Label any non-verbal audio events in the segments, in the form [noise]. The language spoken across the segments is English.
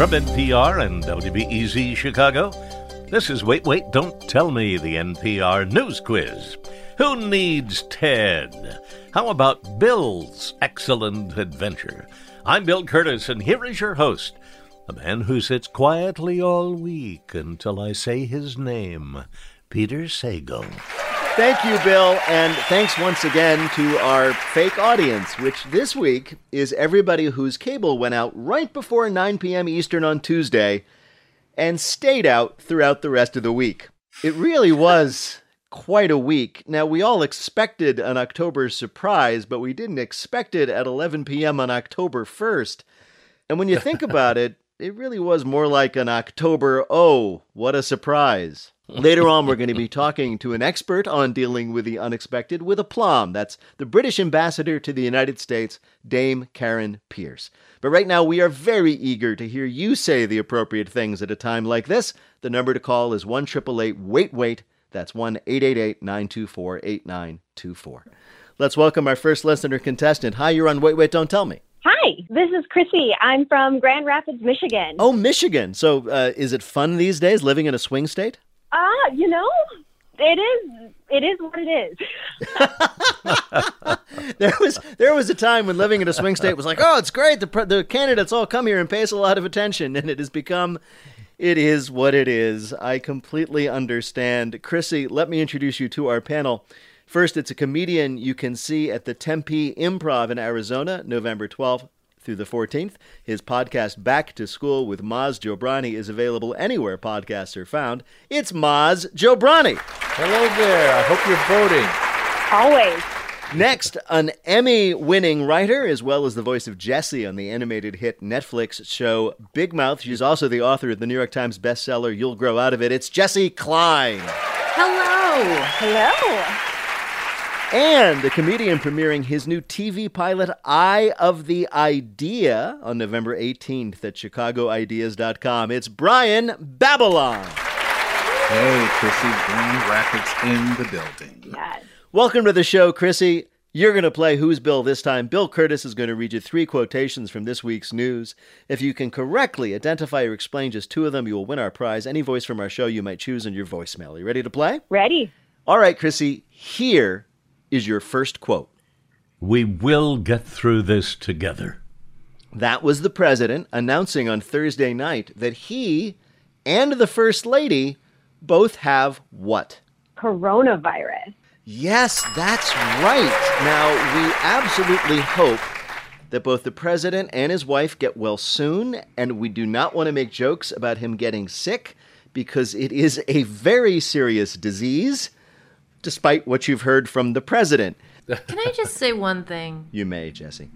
From NPR and WBEZ Chicago, this is Wait, Wait, Don't Tell Me, the NPR News Quiz. Who needs Ted? How about Bill's excellent adventure? I'm Bill Kurtis, and here is your host, a man who sits quietly all week until I say his name, Peter Sagal. Thank you, Bill, and thanks once again to our fake audience, which this week is everybody whose cable went out right before 9 p.m. Eastern on Tuesday and stayed out throughout the rest of the week. It really was quite a week. Now, we all expected an October surprise, but we didn't expect it at 11 p.m. on October 1st. And when you think [laughs] about it, it really was more like an October, oh, what a surprise. Later on, we're going to be talking to an expert on dealing with the unexpected with aplomb. That's the British ambassador to the United States, Dame Karen Pierce. But right now, we are very eager to hear you say the appropriate things at a time like this. The number to call is 1 Wait Wait. That's 1 888 924 8924. Let's welcome our first listener contestant. Hi, you're on Wait Wait Don't Tell Me. Hi, this is Chrissy. I'm from Grand Rapids, Michigan. Oh, Michigan. So uh, is it fun these days living in a swing state? Ah, you know, it is. It is what it is. [laughs] there was there was a time when living in a swing state was like, oh, it's great. The the candidates all come here and pay us a lot of attention, and it has become. It is what it is. I completely understand. Chrissy, let me introduce you to our panel. First, it's a comedian you can see at the Tempe Improv in Arizona, November 12th through the 14th. His podcast, Back to School with Maz Jobrani, is available anywhere podcasts are found. It's Maz Jobrani. Hello there. I hope you're voting. Always. Next, an Emmy winning writer, as well as the voice of Jessie on the animated hit Netflix show Big Mouth. She's also the author of the New York Times bestseller You'll Grow Out of It. It's Jessi Klein. Hello. Hello and the comedian premiering his new TV pilot, Eye of the Idea, on November 18th at ChicagoIdeas.com. It's Brian Babylon. Hey, Chrissy, Grand Rapids in the building. Yes. Welcome to the show, Chrissy. You're going to play Who's Bill this time. Bill Kurtis is going to read you three quotations from this week's news. If you can correctly identify or explain just two of them, you will win our prize. Any voice from our show you might choose in your voicemail. Are you ready to play? Ready. All right, Chrissy, here is your first quote. We will get through this together. That was the president announcing on Thursday night that he and the first lady both have what? Coronavirus. Yes, that's right. Now, we absolutely hope that both the president and his wife get well soon, and we do not want to make jokes about him getting sick because it is a very serious disease despite what you've heard from the president. Can I just say one thing? [laughs] You may, Jessi.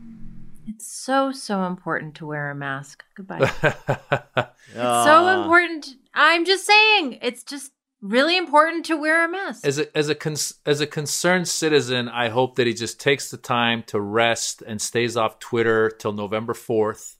It's so, so important to wear a mask. Goodbye. [laughs] it's so important. I'm just saying, it's just really important to wear a mask. As a as a cons- as a concerned citizen, I hope that he just takes the time to rest and stays off Twitter till November fourth,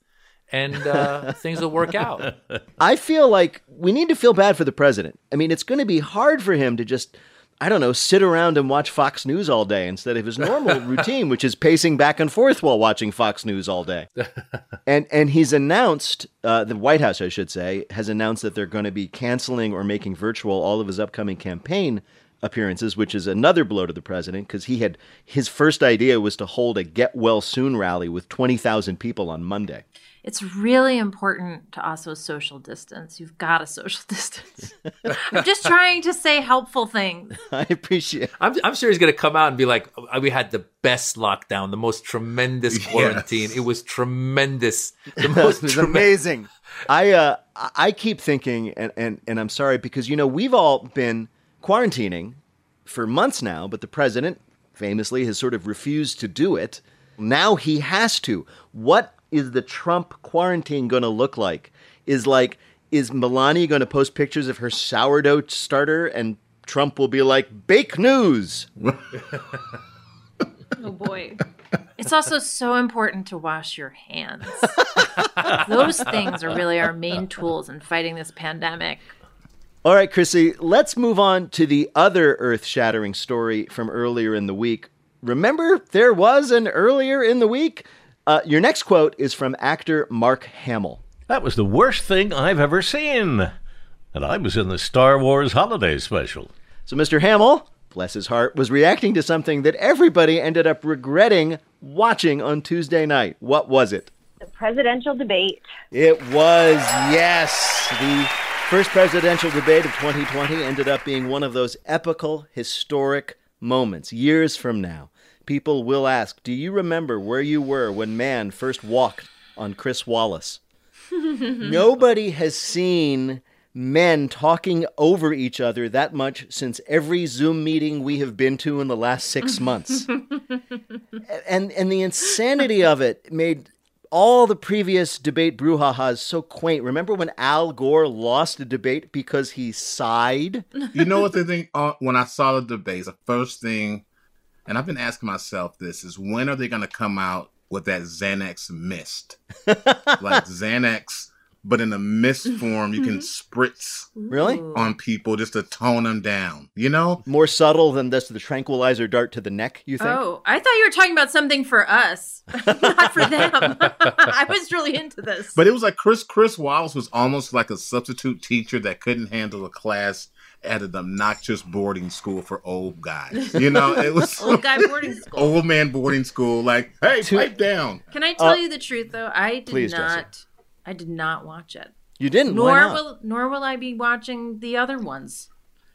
and uh, [laughs] things will work out. I feel like we need to feel bad for the president. I mean, it's going to be hard for him to just I don't know, sit around and watch Fox News all day instead of his normal [laughs] routine, which is pacing back and forth while watching Fox News all day. [laughs] and and he's announced, uh, the White House, I should say, has announced that they're going to be canceling or making virtual all of his upcoming campaign appearances, which is another blow to the president because he had his first idea was to hold a get well soon rally with twenty thousand people on Monday it's really important to also social distance. You've got to social [laughs] distance. I'm just trying to say helpful things. [laughs] I appreciate. I'm, I'm sure he's going to come out and be like, uh, "We had the best lockdown, the most tremendous [laughs] quarantine. Yes. It was tremendous. The most it was trem- amazing." I uh, I keep thinking, and, and and I'm sorry because you know we've all been quarantining for months now, but the president famously has sort of refused to do it. Now he has to. What is the Trump quarantine going to look like? Is like, is Melania going to post pictures of her sourdough starter and Trump will be like, bake news? Oh boy. It's also so important to wash your hands. [laughs] Those things are really our main tools in fighting this pandemic. All right, Chrissy, let's move on to the other earth shattering story from earlier in the week. Remember, there was an earlier in the week? Uh, your next quote is from actor Mark Hamill. That was the worst thing I've ever seen. And I was in the Star Wars holiday special. So, Mr. Hamill, bless his heart, was reacting to something that everybody ended up regretting watching on Tuesday night. What was it? The presidential debate. It was, yes. The first presidential debate of 2020 ended up being one of those epical, historic moments years from now. People will ask, Do you remember where you were when man first walked on Chris Wallace? [laughs] Nobody has seen men talking over each other that much since every Zoom meeting we have been to in the last six [laughs] months. and and the insanity of it made all the previous debate brouhahas so quaint. Remember when Al Gore lost a debate because he sighed? You know what the thing? Uh, when I saw the debates, the first thing, and I've been asking myself this is when are they going to come out with that Xanax mist, [laughs] like Xanax but in a mist form, you can mm-hmm. spritz Really? on people just to tone them down. You know, More subtle than this the tranquilizer dart to the neck, you think? Oh, I thought you were talking about something for us, [laughs] not for them. [laughs] I was really into this. but it was like Chris Chris Wallace was almost like a substitute teacher that couldn't handle a class at an obnoxious boarding school for old guys. You know, it was [laughs] Old guy boarding [laughs] school. old man boarding school. Like, hey, pipe down. Can I tell you the truth though? I did Uh, please, Jessi. not. I did not watch it. You didn't. Nor Why not? will nor will I be watching the other ones.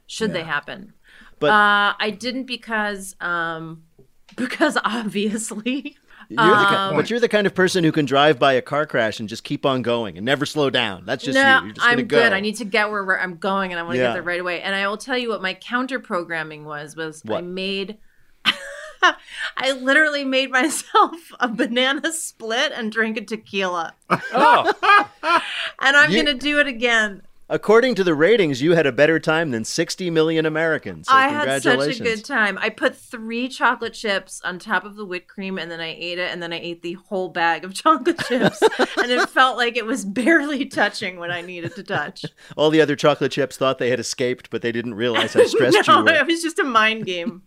Should they happen? But- uh, I didn't because um [laughs] because obviously You're the um, but you're the kind of person who can drive by a car crash and just keep on going and never slow down. That's just no, you. You're just I'm go. good. I need to get where we're- I'm going, and I want to Yeah. get there right away. And I will tell you what my counter programming was. Was I made? [laughs] I literally made myself a banana split and drank a tequila, Oh, [laughs] and I'm You- gonna do it again. According to the ratings, you had a better time than 60 million Americans. So I had such a good time. I put three chocolate chips on top of the whipped cream, and then I ate it, and then I ate the whole bag of [laughs] chocolate chips, and it felt like it was barely touching what I needed to touch. [laughs] All the other chocolate chips thought they had escaped, but they didn't realize how [laughs] stressed no, you were. it was just a mind game.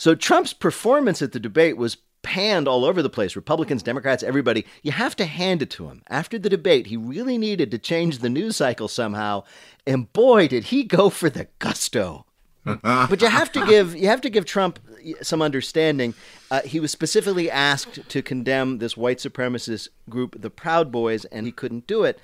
So Trump's performance at the debate was panned all over the place. Republicans, Democrats, everybody. You have to hand it to him. After the debate, he really needed to change the news cycle somehow, and boy, did he go for the gusto. but you have to give you have to give Trump some understanding. Uh, he was specifically asked to condemn this white supremacist group, the Proud Boys, and he couldn't do it.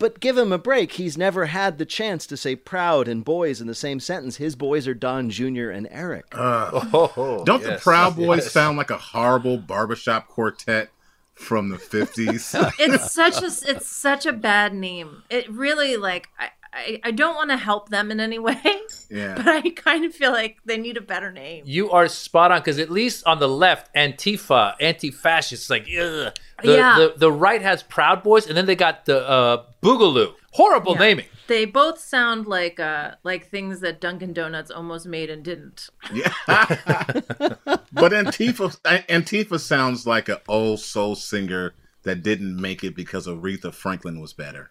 But give him a break. He's never had the chance to say proud and boys in the same sentence. His boys are Don Jr. and Eric. oh, Don't the Proud Boys yes. sound like a horrible barbershop quartet from the 50s? [laughs] it's such a it's such a bad name. It really like I I, I don't want to help them in any way, Yeah. [laughs] but. I kind of feel like they need a better name. You are spot on because at least on the left, Antifa, anti-fascist, like ugh. The, Yeah. the the right has Proud Boys, and then they got the uh, Boogaloo. Horrible Yeah. naming. They both sound like uh like things that Dunkin' Donuts almost made and didn't. Yeah. [laughs] but Antifa Antifa sounds like an old soul singer that didn't make it because Aretha Franklin was better.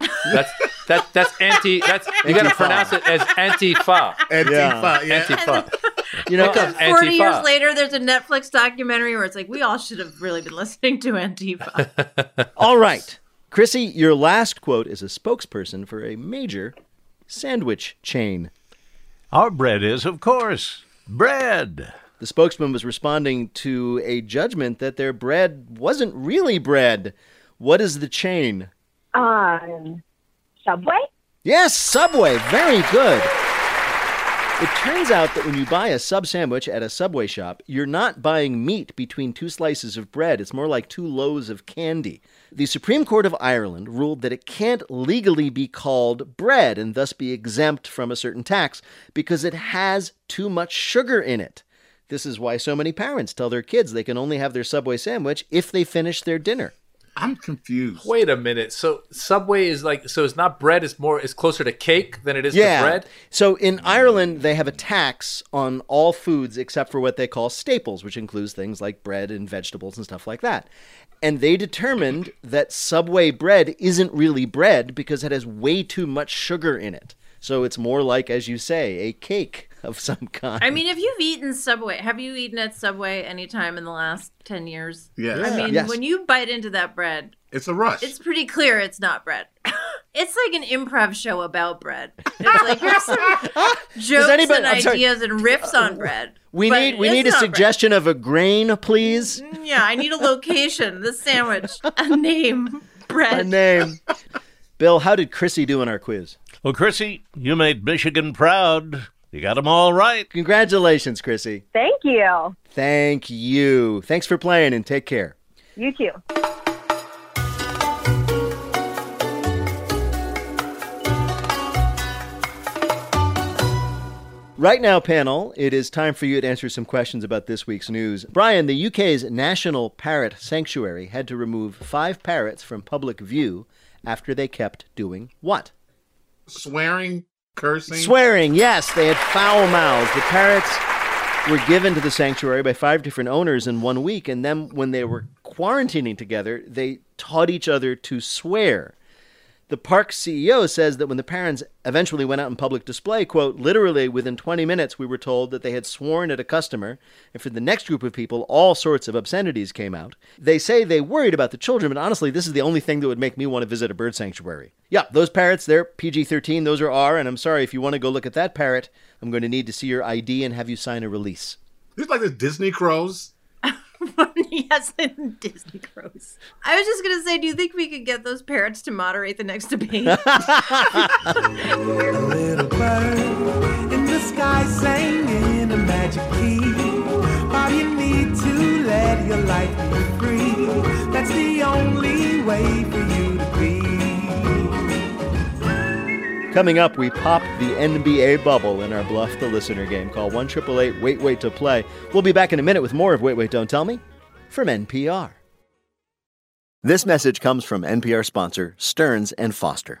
That's that that's anti. That's you got to pronounce it as Antifa. Antifa, yeah. Antifa. You know, Because Forty Antifa. years later, there's a Netflix documentary where it's like we all should have really been listening to Antifa. [laughs] All right. Chrissy, your last quote is a spokesperson for a major sandwich chain. Our bread is, of course, bread. The spokesman was responding to a judgment that their bread wasn't really bread. What is the chain? Um, Subway? Yes, Subway. Very good. It turns out that when you buy a sub sandwich at a Subway shop, you're not buying meat between two slices of bread. It's more like two loaves of candy. The Supreme Court of Ireland ruled that it can't legally be called bread and thus be exempt from a certain tax because it has too much sugar in it. This is why so many parents tell their kids they can only have their Subway sandwich if they finish their dinner. I'm confused. Wait a minute. So Subway is like so it's not bread, it's more it's closer to cake than it is yeah. to bread? So in Ireland, they have a tax on all foods except for what they call staples, which includes things like bread and vegetables and stuff like that. And they determined that Subway bread isn't really bread because it has way too much sugar in it. So it's more like, as you say, a cake [laughs] of some kind. I mean, if you've eaten Subway, have you eaten at Subway anytime in the last 10 years? Yes. I mean, Yes. when you bite into that bread, It's a rush. it's pretty clear it's not bread. [laughs] it's like an improv show about bread. It's like here's some [laughs] jokes anybody- and ideas and riffs on bread. we need we need a not bread. suggestion of a grain, please. Mm, yeah, I need a location, the sandwich, a name, bread. A name. Bill, how did Chrissy do in our quiz? Well, Chrissy, you made Michigan proud. You got them all right. Congratulations, Chrissy. Thank you. Thank you. Thanks for playing and take care. You too. Right now, panel, it is time for you to answer some questions about this week's news. Brian, the UK's National Parrot Sanctuary had to remove five parrots from public view after they kept doing what? Swearing, cursing. Swearing, yes, they had foul mouths. The parrots were given to the sanctuary by five different owners in one week, and then when they were quarantining together, they taught each other to swear. The park CEO says that when the parents eventually went out in public display, quote, literally within 20 minutes, we were told that they had sworn at a customer, and for the next group of people, all sorts of obscenities came out. They say they worried about the children, but honestly, this is the only thing that would make me want to visit a bird sanctuary. Yeah, those parrots, they're PG 13, those are R, and I'm sorry, if you want to go look at that parrot, I'm going to need to see your ID and have you sign a release. It's like the Disney crows. Yes, [laughs] Disney crows. I was just gonna say, do you think we could get those parrots to moderate the next debate? [laughs] little bird in the sky singing a magic key. All you need to let your life be free. That's the only way Coming up, we pop the NBA bubble in our Bluff the Listener game. Call 1 Wait Wait to play. We'll be back in a minute with more of Wait Wait Don't Tell Me from NPR. This message comes from NPR sponsor Stearns and Foster.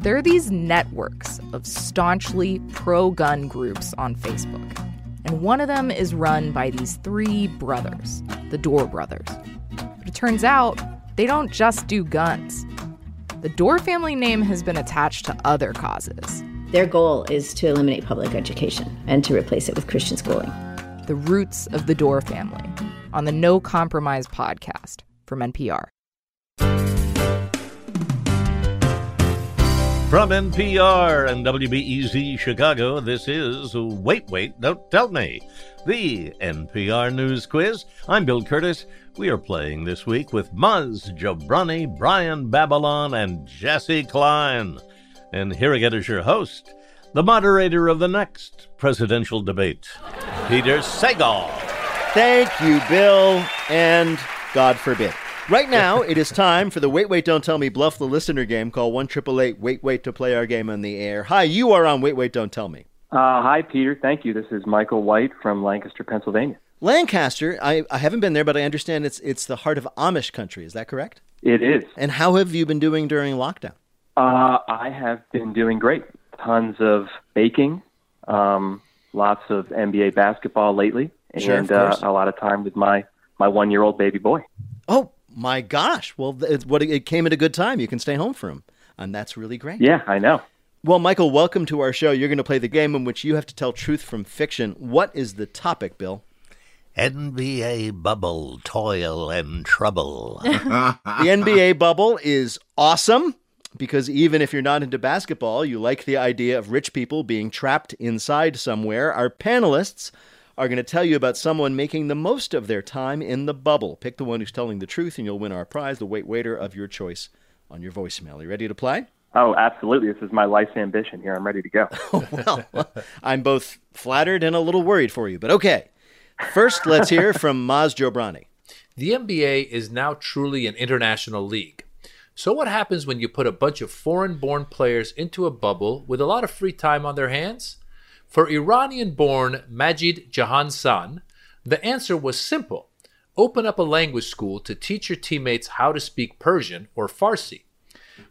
There are these networks of staunchly pro gun groups on Facebook. And one of them is run by these three brothers, the Dorr Brothers. But it turns out they don't just do guns. The Dorr family name has been attached to other causes. Their goal is to eliminate public education and to replace it with Christian schooling. The Roots of the Dorr Family on the No Compromise podcast from NPR. From NPR and WBEZ Chicago, this is Wait, Wait, Don't Tell Me, the NPR News Quiz. I'm Bill Kurtis. We are playing this week with Maz Jobrani, Brian Babylon, and Jessi Klein. And here again is your host, the moderator of the next presidential debate, Peter Sagal. Thank you, Bill, and God forbid. Right now, it is time for the Wait Wait Don't Tell Me Bluff the Listener game. Call 1 888 Wait Wait to play our game on the air. Hi, you are on Wait Wait Don't Tell Me. Uh, hi, Peter. Thank you. This is Michael White from Lancaster, Pennsylvania. Lancaster, I, I haven't been there, but I understand it's it's the heart of Amish country. Is that correct? It is. And how have you been doing during lockdown? Uh, I have been doing great. Tons of baking, um, lots of NBA basketball lately, Sure, and uh, a lot of time with my, my one year old baby boy. Oh my gosh! Well, it, what it came at a good time. You can stay home for him, and that's really great. Yeah, I know. Well, Michael, welcome to our show. You're going to play the game in which you have to tell truth from fiction. What is the topic, Bill? NBA bubble, toil and trouble. [laughs] the NBA bubble is awesome because even if you're not into basketball, you like the idea of rich people being trapped inside somewhere. Our panelists are going to tell you about someone making the most of their time in the bubble. Pick the one who's telling the truth, and you'll win our prize, the Wait Waiter of your choice, on your voicemail. Are You ready to play? Oh, absolutely. This is my life's ambition here. I'm ready to go. [laughs] Oh, well, I'm both flattered and a little worried for you, but okay. First, let's hear from Maz Jobrani. The NBA is now truly an international league. So, what happens when you put a bunch of foreign born players into a bubble with a lot of free time on their hands? For Iranian born Majid Jahanzan, the answer was simple open up a language school to teach your teammates how to speak Persian or Farsi.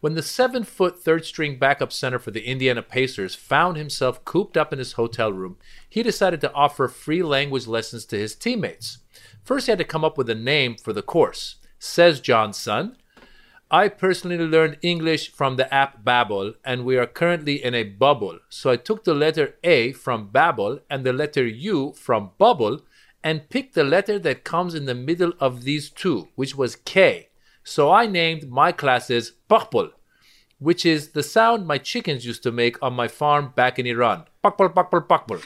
When the seven foot third string backup center for the Indiana Pacers found himself cooped up in his hotel room, he decided to offer free language lessons to his teammates. First, he had to come up with a name for the course. Says Johnson, I personally learned English from the app Babbel, and we are currently in a bubble. So I took the letter A from Babbel and the letter U from bubble and picked the letter that comes in the middle of these two, which was K. So I named my classes Bakbul, which is the sound my chickens used to make on my farm back in Iran. Bakbul, bakbul, bakbul.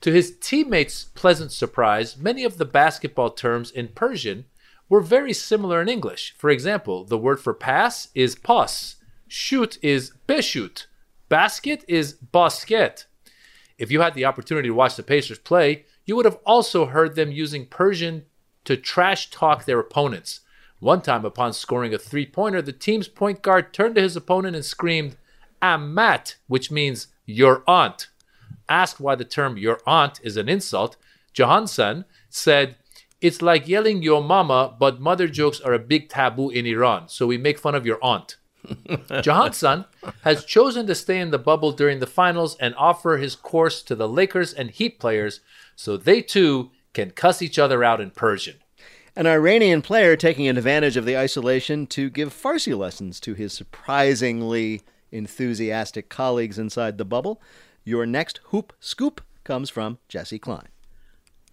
to his teammates' pleasant surprise, many of the basketball terms in Persian were very similar in English. For example, the word for pass is pas, shoot is beshut, basket is basket. If you had the opportunity to watch the Pacers play, you would have also heard them using Persian to trash talk their opponents. One time, upon scoring a three pointer, the team's point guard turned to his opponent and screamed, Amat, which means your aunt. Asked why the term your aunt is an insult, Johansson said, It's like yelling your mama, but mother jokes are a big taboo in Iran, so we make fun of your aunt. [laughs] Johansson has chosen to stay in the bubble during the finals and offer his course to the Lakers and Heat players so they too can cuss each other out in Persian. An Iranian player taking advantage of the isolation to give Farsi lessons to his surprisingly enthusiastic colleagues inside the bubble. Your next hoop scoop comes from Jessi Klein.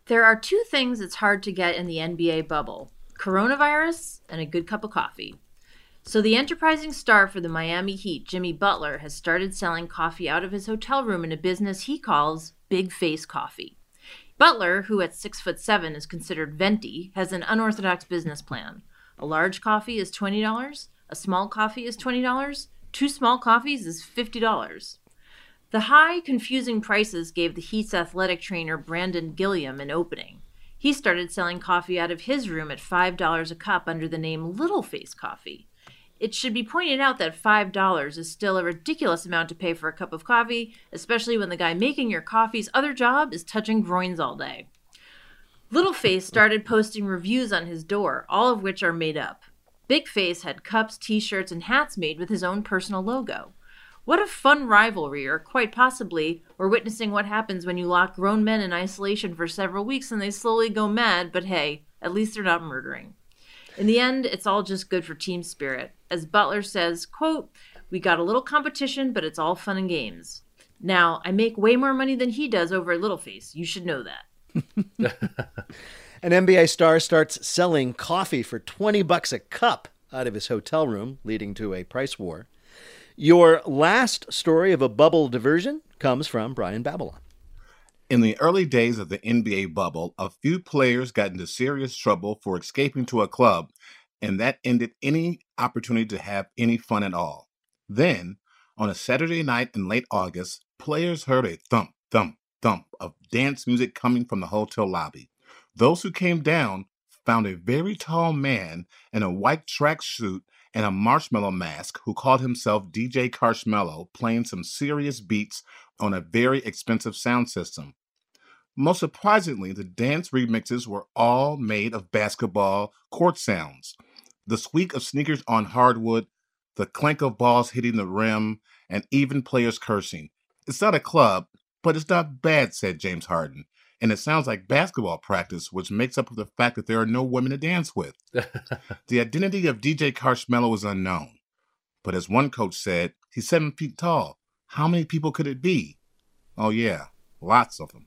There are two things it's hard to get in the NBA bubble coronavirus and a good cup of coffee. So, the enterprising star for the Miami Heat, Jimmy Butler, has started selling coffee out of his hotel room in a business he calls Big Face Coffee. Butler, who at six foot seven is considered venti, has an unorthodox business plan. A large coffee is $20, a small coffee is $20, two small coffees is $50. The high, confusing prices gave the Heat's athletic trainer Brandon Gilliam an opening. He started selling coffee out of his room at $5 a cup under the name Little Face Coffee. It should be pointed out that $5 is still a ridiculous amount to pay for a cup of coffee, especially when the guy making your coffee's other job is touching groins all day. Littleface started posting reviews on his door, all of which are made up. Big Face had cups, t shirts, and hats made with his own personal logo. What a fun rivalry, or quite possibly, we're witnessing what happens when you lock grown men in isolation for several weeks and they slowly go mad, but hey, at least they're not murdering. In the end, it's all just good for team spirit. As Butler says, quote, we got a little competition, but it's all fun and games. Now, I make way more money than he does over at Littleface. You should know that. [laughs] An NBA star starts selling coffee for 20 bucks a cup out of his hotel room, leading to a price war. Your last story of a bubble diversion comes from Brian Babylon. In the early days of the NBA bubble, a few players got into serious trouble for escaping to a club, and that ended any opportunity to have any fun at all. Then, on a Saturday night in late August, players heard a thump, thump, thump of dance music coming from the hotel lobby. Those who came down found a very tall man in a white tracksuit and a marshmallow mask who called himself DJ Karshmello playing some serious beats on a very expensive sound system. Most surprisingly, the dance remixes were all made of basketball court sounds. The squeak of sneakers on hardwood, the clank of balls hitting the rim, and even players cursing. It's not a club, but it's not bad, said James Harden. And it sounds like basketball practice, which makes up for the fact that there are no women to dance with. [laughs] the identity of DJ Karshmello is unknown. But as one coach said, he's seven feet tall. How many people could it be? Oh, yeah, lots of them.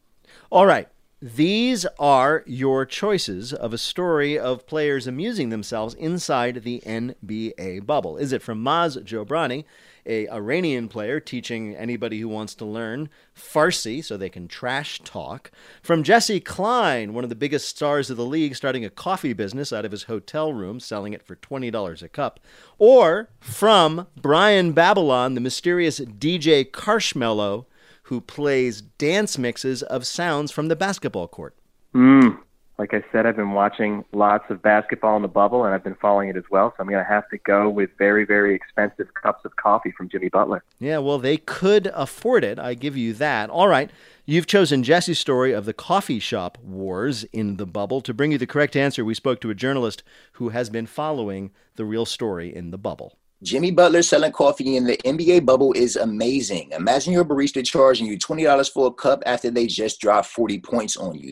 All right. These are your choices of a story of players amusing themselves inside the NBA bubble. Is it from Maz Jobrani, a Iranian player teaching anybody who wants to learn Farsi so they can trash talk? From Jessi Klein, one of the biggest stars of the league, starting a coffee business out of his hotel room, selling it for $20 a cup? Or from Brian Babylon, the mysterious DJ Karshmello, who plays dance mixes of sounds from the basketball court? Mm. Like I said, I've been watching lots of basketball in the bubble, and I've been following it as well. So I'm going to have to go with very, very expensive cups of coffee from Jimmy Butler. Yeah, well, they could afford it. I give you that. All right. You've chosen Jessi's story of the coffee shop wars in the bubble. To bring you the correct answer, we spoke to a journalist who has been following the real story in the bubble. Jimmy Butler selling coffee in the NBA bubble is amazing. Imagine your barista charging you $20 for a cup after they just dropped 40 points on you.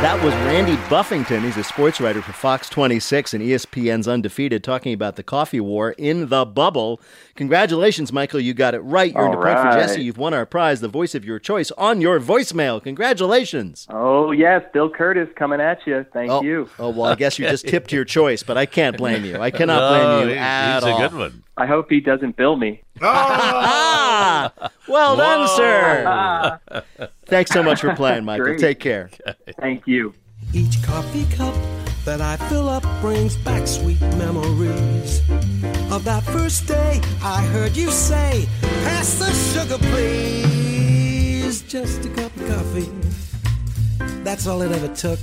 That was Randy Buffington. He's a sports writer for Fox 26 and ESPN's Undefeated, talking about the coffee war in the bubble. Congratulations, Michael. You got it right. You earned a All point for. Jessi. You've won our prize, the voice of your choice, on your voicemail. Congratulations. Oh, yes, Bill Kurtis coming at you. Thank oh, you. Oh, well, I guess you just tipped your choice, but I can't blame you. I cannot No, blame you he- at he's a good one. I hope he doesn't bill me. [laughs] Ah, well done, sir. [laughs] Thanks so much for playing, [laughs] Michael. Take care. thank you. Each coffee cup that I fill up brings back sweet memories of that first day I heard you say, Pass the sugar, please. Just a cup of coffee. That's all it ever took.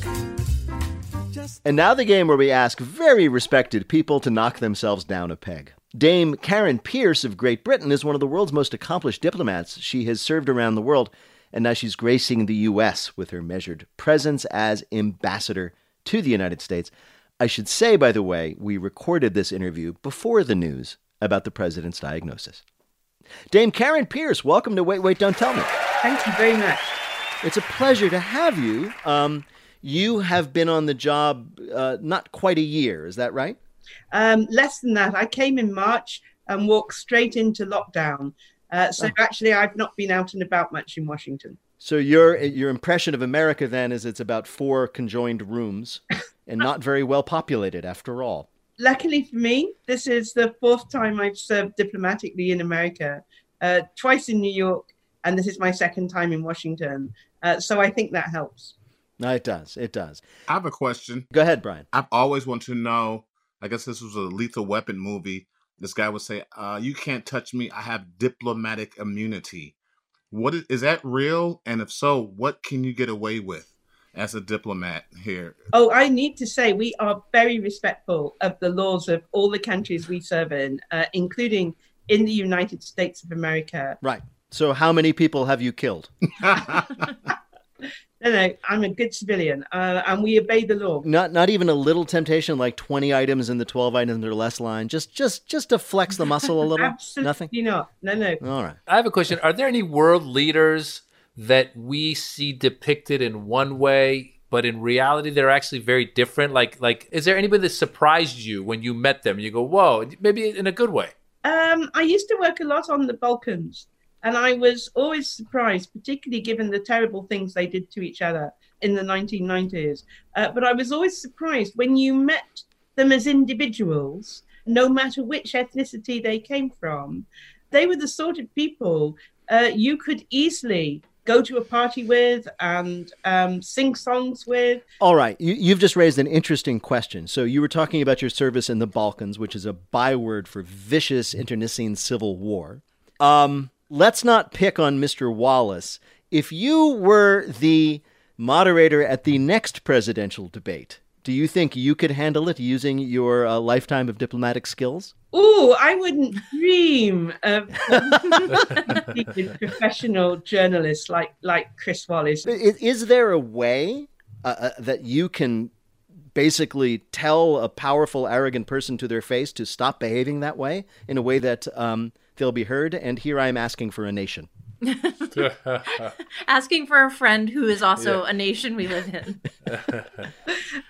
And now the game where we ask very respected people to knock themselves down a peg. Dame Karen Pierce of Great Britain is one of the world's most accomplished diplomats. She has served around the world, and now she's gracing the U.S. with her measured presence as ambassador to the United States. I should say, by the way, we recorded this interview before the news about the president's diagnosis. Dame Karen Pierce, welcome to Wait, Wait, Don't Tell Me. Thank you very much. It's a pleasure to have you. Um, you have been on the job uh, not quite a year, is that right? Um, less than that. I came in March and walked straight into lockdown. Uh, so actually, I've not been out and about much in Washington. So your your impression of America then is it's about four conjoined rooms and not very well populated after all. Luckily for me, this is the fourth time I've served diplomatically in America, uh, twice in New York, and this is my second time in Washington. Uh, so I think that helps. No, it does. It does. I have a question. Go ahead, Brian. I've always wanted to know. I guess this was a Lethal Weapon movie. This guy would say, uh, "You can't touch me. I have diplomatic immunity." What is, is that real? And if so, what can you get away with as a diplomat here? Oh, I need to say we are very respectful of the laws of all the countries we serve in, uh, including in the United States of America. Right. So how many people have you killed? [laughs] [laughs] No, no, I'm a good civilian, uh, and we obey the law. Not not even a little temptation like 20 items in the 12 items or less line. Just just just to flex the muscle a [laughs] little. Absolutely Nothing. not. No, no. All right. I have a question. Are there any world leaders that we see depicted in one way, but in reality they're actually very different? Like, like, is there anybody that surprised you when you met them? You go, "Whoa!" Maybe in a good way. Um, I used to work a lot on the Balkans, and I was always surprised, particularly given the terrible things they did to each other in the 1990s. Uh, but I was always surprised when you met them as individuals, no matter which ethnicity they came from, they were the sort of people uh, you could easily go to a party with and um, sing songs with. All right. You, you've just raised an interesting question. So you were talking about your service in the Balkans, which is a byword for vicious internecine civil war. Um, let's not pick on Mr. Wallace. If you were the moderator at the next presidential debate, do you think you could handle it using your uh, lifetime of diplomatic skills? Oh, I wouldn't dream of [laughs] a professional journalist like like Chris Wallace. I- Is there a way uh, uh, that you can basically tell a powerful, arrogant person to their face to stop behaving that way in a way that um, they'll be heard? And here I am asking for a nation. [laughs] Asking for a friend who is also Yeah. a nation we live in. [laughs]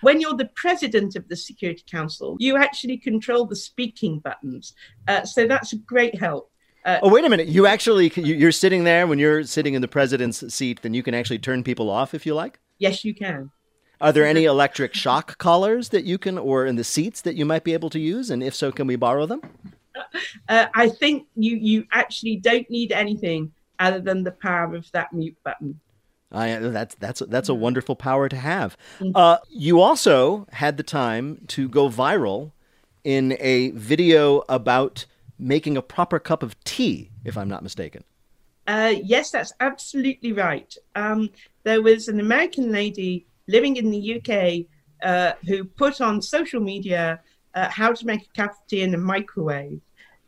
When you're the president of the Security Council, you actually control the speaking buttons. Uh, so that's a great help. Uh, Oh, wait a minute. You actually, you- you're sitting there when you're sitting in the president's seat, then you can actually turn people off if you like? Yes, you can. Are there any [laughs] electric shock collars that you can, or in the seats that you might be able to use? And if so, can we borrow them? [laughs] Uh, I think you you actually don't need anything other than the power of that mute button. I, that's that's that's a wonderful power to have. Uh, you also had the time to go viral in a video about making a proper cup of tea, if I'm not mistaken. Uh, yes, that's absolutely right. Um, there was an American lady living in the UK uh, who put on social media uh, how to make a cup of tea in a microwave.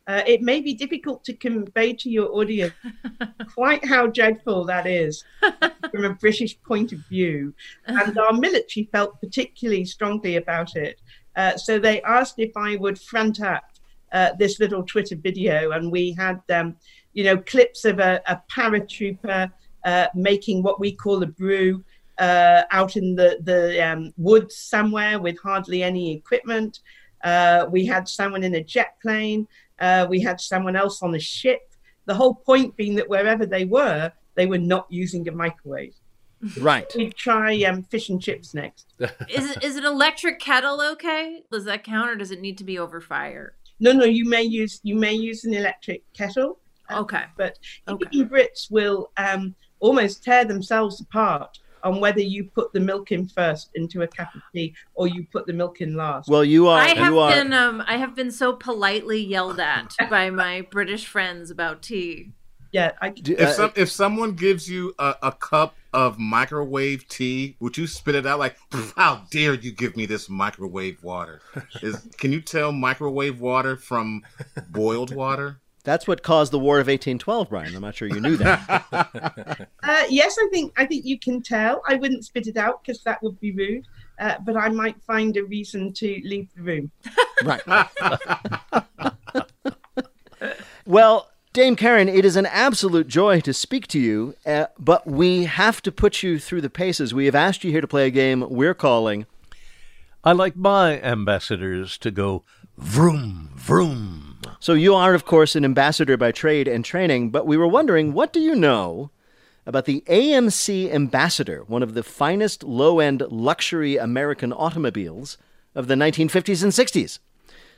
Uh, it may be difficult to convey to your audience [laughs] quite how dreadful that is [laughs] from a British point of view. And our [laughs] military felt particularly strongly about it. Uh, so they asked if I would front up uh, this little Twitter video, and we had, um, you know, clips of a, a paratrooper uh, making what we call a brew uh, out in the the um, woods somewhere with hardly any equipment. Uh, we had someone in a jet plane. Uh, we had someone else on a ship. The whole point being that wherever they were, they were not using a microwave. Right. We try um, fish and chips next. [laughs] Is it, is an electric kettle okay? Does that count, or does it need to be over fire? No, no, you may use you may use an electric kettle. uh, Okay. But even Brits will um, almost tear themselves apart on whether you put the milk in first into a cup of tea or you put the milk in last. Well, you are I have you are been um I have been so politely yelled at [laughs] by my British friends about tea. Yeah, I, If some if someone gives you a, a cup of microwave tea, would you spit it out like, "How dare you give me this microwave water"? [laughs] Is can you tell microwave water from boiled water? That's what caused the War of 1812, Brian. I'm not sure you knew that. [laughs] Uh, yes, I think I think you can tell. I wouldn't spit it out because that would be rude. Uh, but I might find a reason to leave the room. right. Well, Dame Karen, it is an absolute joy to speak to you, uh, but we have to put you through the paces. We have asked you here to play a game we're calling. I like my ambassadors to go vroom, vroom. So you are, of course, an ambassador by trade and training, but we were wondering, what do you know about the AMC Ambassador, one of the finest low-end luxury American automobiles of the 1950s and 60s?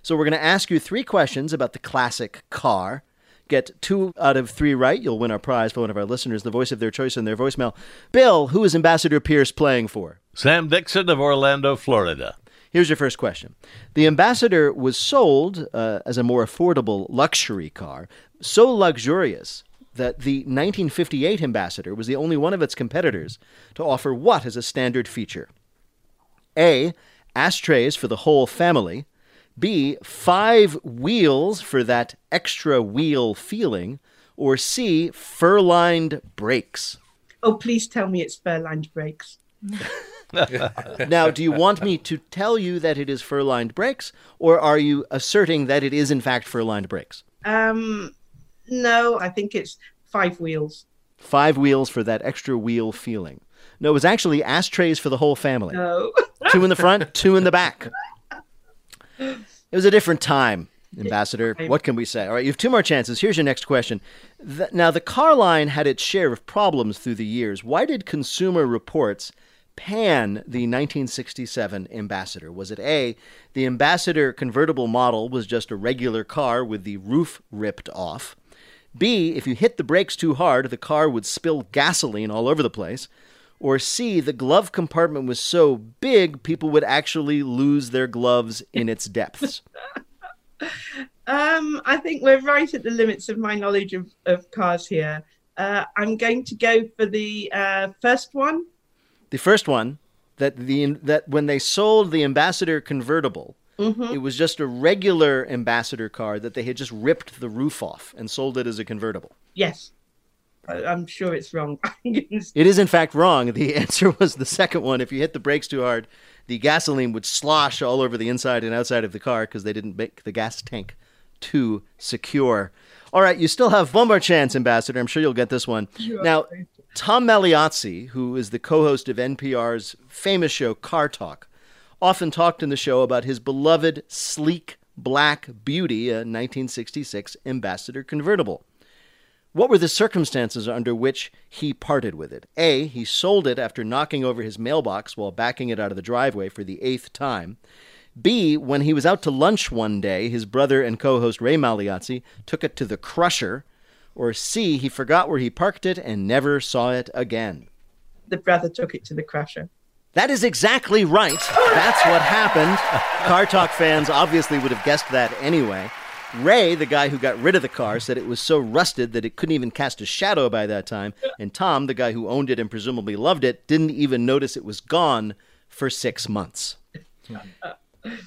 So we're going to ask you three questions about the classic car. Get two out of three right, you'll win our prize for one of our listeners, the voice of their choice in their voicemail. Bill, who is Ambassador Pierce playing for? Sam Dixon of Orlando, Florida. Here's your first question. The Ambassador was sold uh, as a more affordable luxury car, so luxurious that the 1958 Ambassador was the only one of its competitors to offer what as a standard feature? A. Ashtrays for the whole family. B. Five wheels for that extra wheel feeling. Or C. Fur lined brakes. Oh, please tell me it's fur-lined brakes. [laughs] [laughs] now, do you want me to tell you that it is fur lined brakes, or are you asserting that it is in fact fur lined brakes? Um, no, I think it's five wheels. Five wheels for that extra wheel feeling. No, it was actually ashtrays for the whole family. No. [laughs] two in the front, two in the back. It was a different time, Ambassador. What can we say? All right, you have two more chances. Here's your next question. Now, the car line had its share of problems through the years. Why did Consumer Reports pan the 1967 Ambassador? Was it A, the Ambassador convertible model was just a regular car with the roof ripped off? B, if you hit the brakes too hard, the car would spill gasoline all over the place? Or C, the glove compartment was so big people would actually lose their gloves in its depths? [laughs] Um, I think we're right at the limits of my knowledge of, of cars here. Uh, I'm going to go for the uh, first one. The first one that the that when they sold the Ambassador convertible, Mhm. it was just a regular Ambassador car that they had just ripped the roof off and sold it as a convertible. Yes. I'm sure it's wrong. [laughs] It is in fact wrong. The [laughs] answer was the second one. If you hit the brakes too hard, the gasoline would slosh all over the inside and outside of the car because they didn't make the gas tank too secure. All right, you still have one more chance, Ambassador. I'm sure you'll get this one. You're now, Tom Magliozzi, who is the co-host of NPR's famous show Car Talk, often talked in the show about his beloved sleek black beauty, a 1966 Ambassador convertible. What were the circumstances under which he parted with it? A. He sold it after knocking over his mailbox while backing it out of the driveway for the eighth time. B. When he was out to lunch one day, his brother and co host Ray Magliozzi took it to the crusher. Or C. He forgot where he parked it and never saw it again. The brother took it to the crusher. That is exactly right. That's what happened. Car Talk fans obviously would have guessed that anyway. Ray, the guy who got rid of the car, said it was so rusted that it couldn't even cast a shadow by that time. And Tom, the guy who owned it and presumably loved it, didn't even notice it was gone for six months.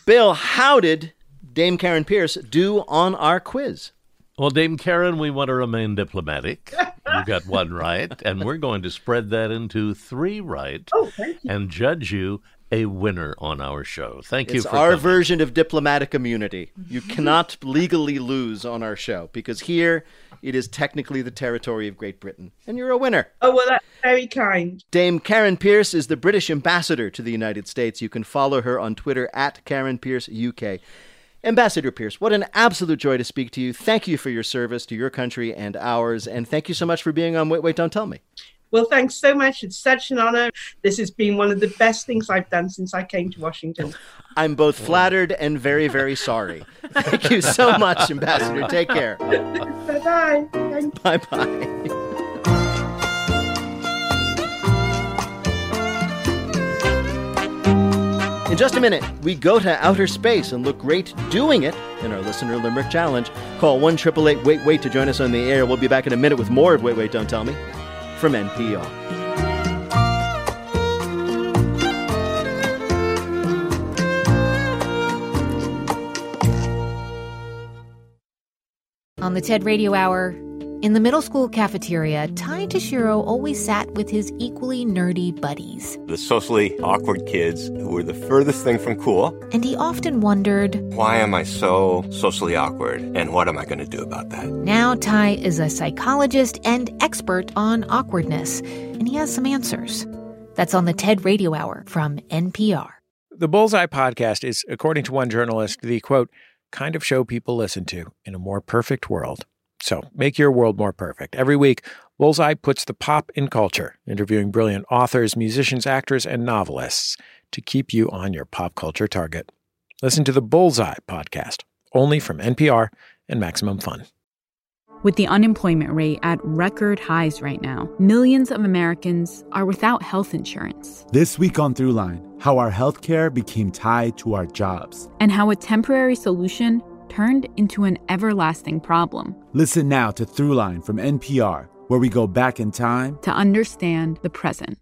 Bill, how did Dame Karen Pierce do on our quiz? Well, Dame Karen, we want to remain diplomatic. You got one right, and we're going to spread that into three right Oh, thank you. and judge you a winner on our show. Thank you It's for our coming. version of diplomatic immunity. You [laughs] cannot legally lose on our show because here it is technically the territory of Great Britain, and you're a winner. Oh, well, that's very kind. Dame Karen Pierce is the British ambassador to the United States. You can follow her on Twitter at Karen Pierce UK. Ambassador Pierce, what an absolute joy to speak to you. Thank you for your service to your country and ours, and thank you so much for being on Wait, Wait, Don't Tell Me. Well, thanks so much. It's such an honor. This has been one of the best things I've done since I came to Washington. I'm both flattered and very, very sorry. Thank you so much, Ambassador. Take care. bye bye. Bye bye. In just a minute, we go to outer space and look great doing it in our listener limerick challenge. Call 1 888 Wait Wait to join us on the air. We'll be back in a minute with more of Wait Wait Don't Tell Me from NPR. On the TED Radio Hour, in the middle school cafeteria, Ty Tashiro always sat with his equally nerdy buddies. the socially awkward kids who were the furthest thing from cool. And he often wondered Why am I so socially awkward? And what am I going to do about that? now Ty is a psychologist and expert on awkwardness, and he has some answers. That's on the TED Radio Hour from NPR. The Bullseye podcast is, according to one journalist, the quote, kind of show people listen to in a more perfect world. So make your world more perfect. Every week, Bullseye puts the pop in culture, interviewing brilliant authors, musicians, actors, and novelists to keep you on your pop culture target. Listen to the Bullseye podcast, only from NPR and Maximum Fun. With the unemployment rate at record highs right now, millions of Americans are without health insurance. This week on Throughline, how our healthcare became tied to our jobs. and how a temporary solution turned into an everlasting problem. Listen now to Throughline from NPR, where we go back in time To understand the present.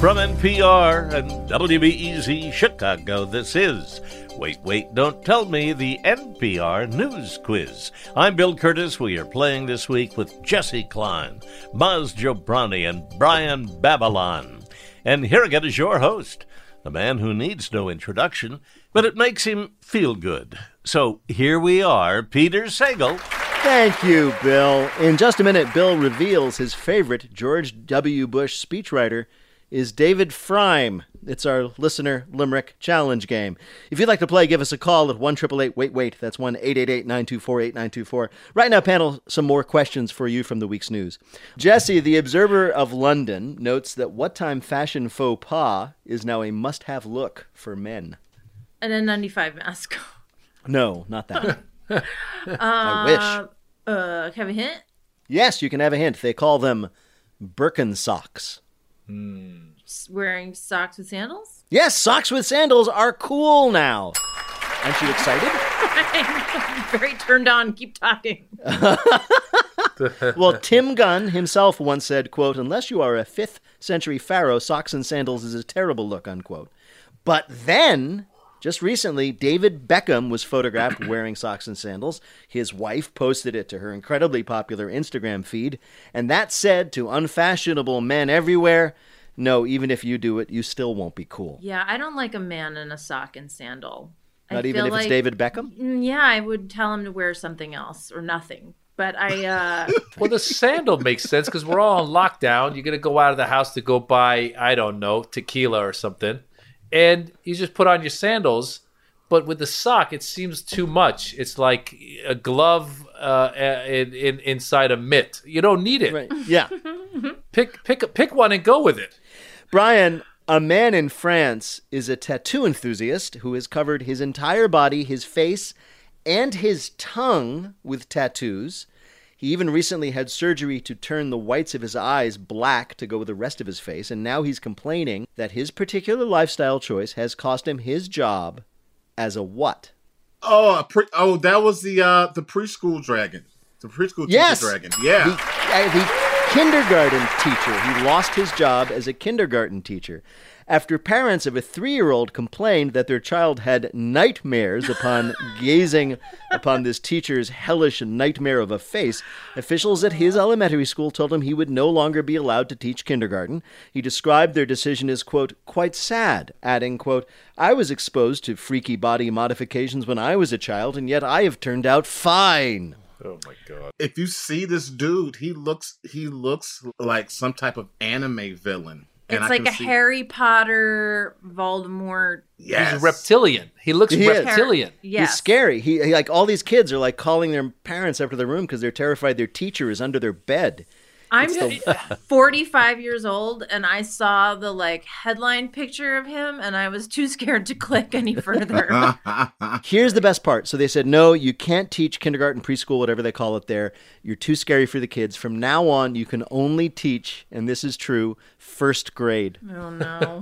From NPR and WBEZ Chicago, this is Wait, Wait, Don't Tell Me, the NPR News Quiz. I'm Bill Kurtis. We are playing this week with Jessi Klein, Maz Jobrani, and Brian Babylon. And here again is your host, the man who needs no introduction, but it makes him feel good. So here we are, Peter Sagal. Thank you, Bill. In just a minute, Bill reveals his favorite George W. Bush speechwriter is David Frum. It's our listener limerick challenge game. If you'd like to play, give us a call at 1 Wait Wait. That's 1 888 924 8924. Right now, panel, some more questions for you from the week's news. Jessi, the Observer of London, notes that what time fashion faux pas is now a must have look for men. An N95 mask. No, not that. uh, [laughs] I wish. Uh, can I have a hint? Yes, you can have a hint. They call them Birkensocks. S- Wearing socks with sandals? Yes, socks with sandals are cool now. Aren't you excited? [laughs] I'm very turned on. Keep talking. [laughs] well, Tim Gunn himself once said, quote, unless you are a 5th century pharaoh, socks and sandals is a terrible look, unquote. But then, just recently, David Beckham was photographed [clears throat] wearing socks and sandals. His wife posted it to her incredibly popular Instagram feed, and that said to unfashionable men everywhere, no, even if you do it, you still won't be cool. Yeah, I don't like a man in a sock and sandal. I Not even feel if it's David Beckham? Mm, Yeah, I would tell him to wear something else or nothing. But I, uh, [laughs] Well, the sandal makes sense because we're all on lockdown. You're gonna go out of the house to go buy, I don't know, tequila or something, and you just put on your sandals. but with the sock, it seems too much. It's like a glove uh, in, in inside a mitt. You don't need it. Right. Yeah. [laughs] pick pick pick one and go with it. Brian, a man in France is a tattoo enthusiast who has covered his entire body, his face, and his tongue with tattoos. He even recently had surgery to turn the whites of his eyes black to go with the rest of his face, and now he's complaining that his particular lifestyle choice has cost him his job as a what? Oh, a pre- oh, that was the uh the preschool dragon, the preschool teacher Yes. dragon. Yeah, The, uh, the kindergarten teacher. He lost his job as a kindergarten teacher after parents of a three year old complained that their child had nightmares upon [laughs] gazing upon this teacher's hellish nightmare of a face. Officials at his elementary school told him he would no longer be allowed to teach kindergarten. He described their decision as, quote, quite sad, adding, quote, I was exposed to freaky body modifications when I was a child, and yet I have turned out fine. Oh my god! If you see this dude, he looks he looks like some type of anime villain. It's I like a see- Harry Potter, Voldemort. Yes. He's reptilian. He looks He reptilian. Yes. He's scary. He, he- like all these kids are like calling their parents up to their room because they're terrified their teacher is under their bed. I'm the- [laughs] 45 years old and I saw the like headline picture of him and I was too scared to click any [laughs] further. [laughs] Here's the best part. So they said, no, you can't teach kindergarten, preschool, whatever they call it there. You're too scary for the kids. From now on, you can only teach, and this is true, first grade. oh no.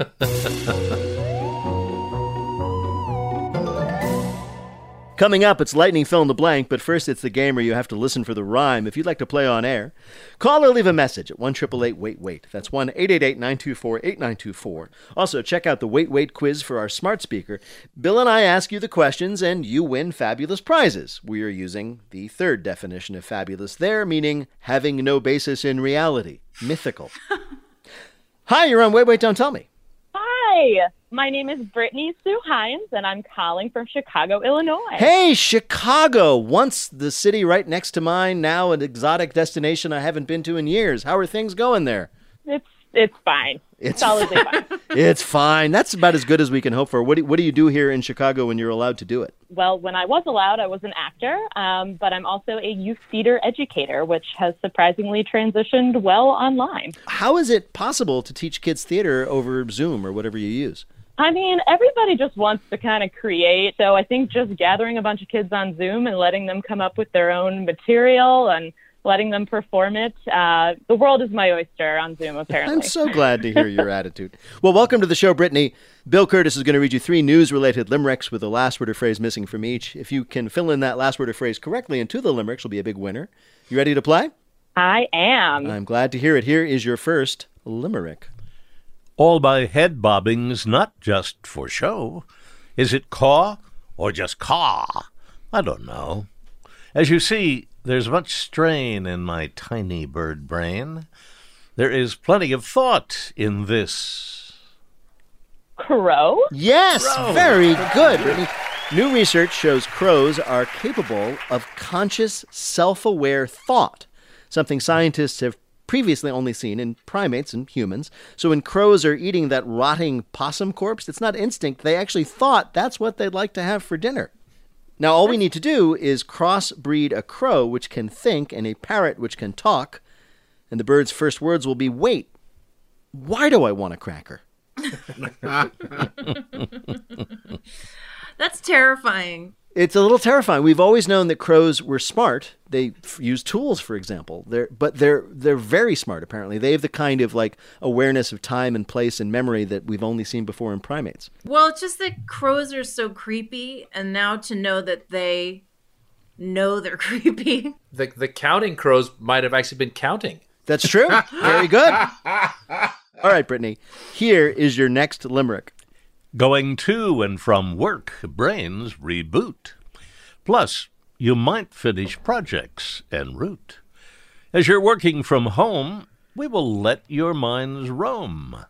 Coming up, it's lightning fill in the blank, but first it's the game where you have to listen for the rhyme. If you'd like to play on air, call or leave a message at 1 Wait Wait. That's 1 888 924 8924. Also, check out the Wait Wait quiz for our smart speaker. Bill and I ask you the questions, and you win fabulous prizes. We are using the third definition of fabulous there, meaning having no basis in reality, mythical. [laughs] Hi, you're on Wait Wait, Don't Tell Me. Hi, my name is Brittany Sue Hines, and I'm calling from Chicago, Illinois. Hey, Chicago! Once the city right next to mine, now an exotic destination I haven't been to in years. How are things going there? It's it's fine. It's solidly [laughs] fine. It's fine. That's about as good as we can hope for. What do, what do you do here in Chicago when you're allowed to do it? Well, when I was allowed, I was an actor, um, but I'm also a youth theater educator, which has surprisingly transitioned well online. How is it possible to teach kids theater over Zoom or whatever you use? I mean, everybody just wants to kind of create. So I think just gathering a bunch of kids on Zoom and letting them come up with their own material and letting them perform it. Uh, the world is my oyster on Zoom, apparently. I'm so glad to hear your [laughs] attitude. Well, welcome to the show, Brittany. Bill Kurtis is going to read you three news related limericks with a last word or phrase missing from each. If you can fill in that last word or phrase correctly into the limericks, you'll be a big winner. You ready to play? I am. I'm glad to hear it. Here is your first limerick. All by head bobbing's not just for show. Is it caw or just caw? I don't know. As you see, there's much strain in my tiny bird brain. There is plenty of thought in this. Crow? Yes, Crow. very good. Brittany. New research shows crows are capable of conscious, self aware thought, something scientists have previously only seen in primates and humans. So when crows are eating that rotting possum corpse, it's not instinct. They actually thought that's what they'd like to have for dinner. Now, all we need to do is crossbreed a crow which can think and a parrot which can talk, and the bird's first words will be, Wait, why do I want a cracker? [laughs] [laughs] [laughs] That's terrifying. It's a little terrifying. We've always known that crows were smart. They f- use tools, for example. They're, but they're they're very smart. Apparently, they have the kind of like awareness of time and place and memory that we've only seen before in primates. Well, it's just that crows are so creepy and now to know that they know they're [laughs] creepy. The the counting crows might have actually been counting. That's true. [laughs] very good. All right, Brittany. Here is your next limerick. Going to and from work, brains reboot. Plus, you might finish projects en route. As you're working from home, we will let your minds roam